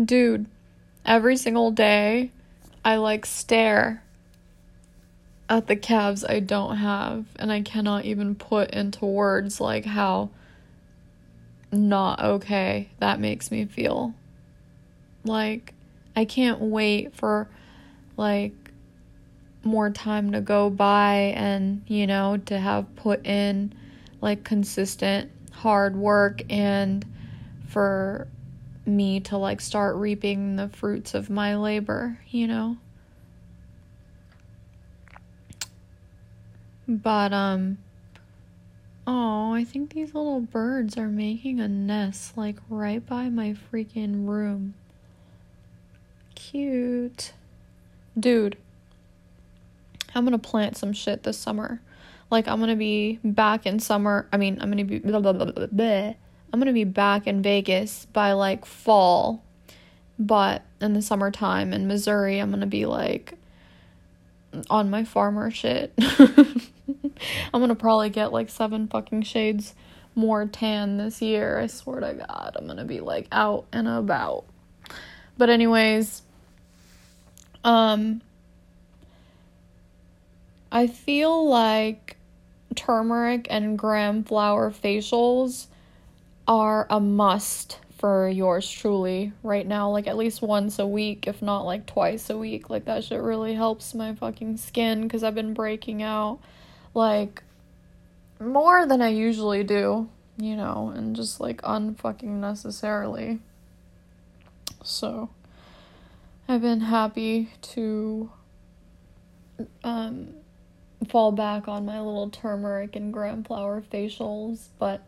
dude, every single day I like stare at the calves I don't have, and I cannot even put into words like how not okay that makes me feel. Like, I can't wait for like more time to go by and, you know, to have put in like consistent hard work and for me to like start reaping the fruits of my labor, you know? But, um, oh, I think these little birds are making a nest like right by my freaking room. Cute. Dude, I'm gonna plant some shit this summer. Like, I'm gonna be back in summer. I mean, I'm gonna be. Blah, blah, blah, I'm gonna be back in Vegas by like fall. But in the summertime in Missouri, I'm gonna be like on my farmer shit. I'm gonna probably get like seven fucking shades more tan this year. I swear to God, I'm gonna be like out and about. But, anyways, um, I feel like turmeric and gram flour facials are a must for yours truly right now like at least once a week if not like twice a week. Like that shit really helps my fucking skin cuz I've been breaking out like more than I usually do you know and just like unfucking necessarily. So I've been happy to um fall back on my little turmeric and gram flour facials but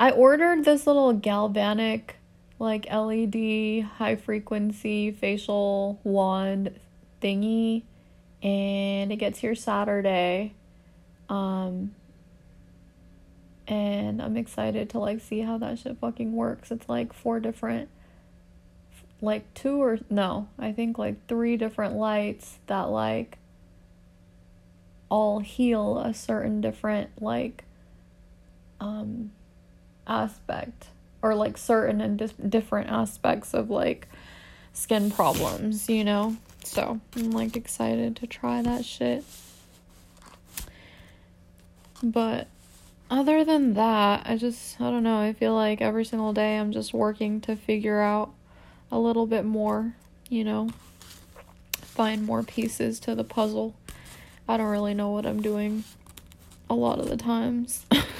I ordered this little galvanic like LED high frequency facial wand thingy and it gets here Saturday. Um and I'm excited to like see how that shit fucking works. It's like four different like two or no, I think like three different lights that like all heal a certain different like um aspect or like certain and dis- different aspects of like skin problems, you know? So I'm like excited to try that shit. But other than that, I just, I don't know, I feel like every single day I'm just working to figure out a little bit more, you know? Find more pieces to the puzzle. I don't really know what I'm doing a lot of the times.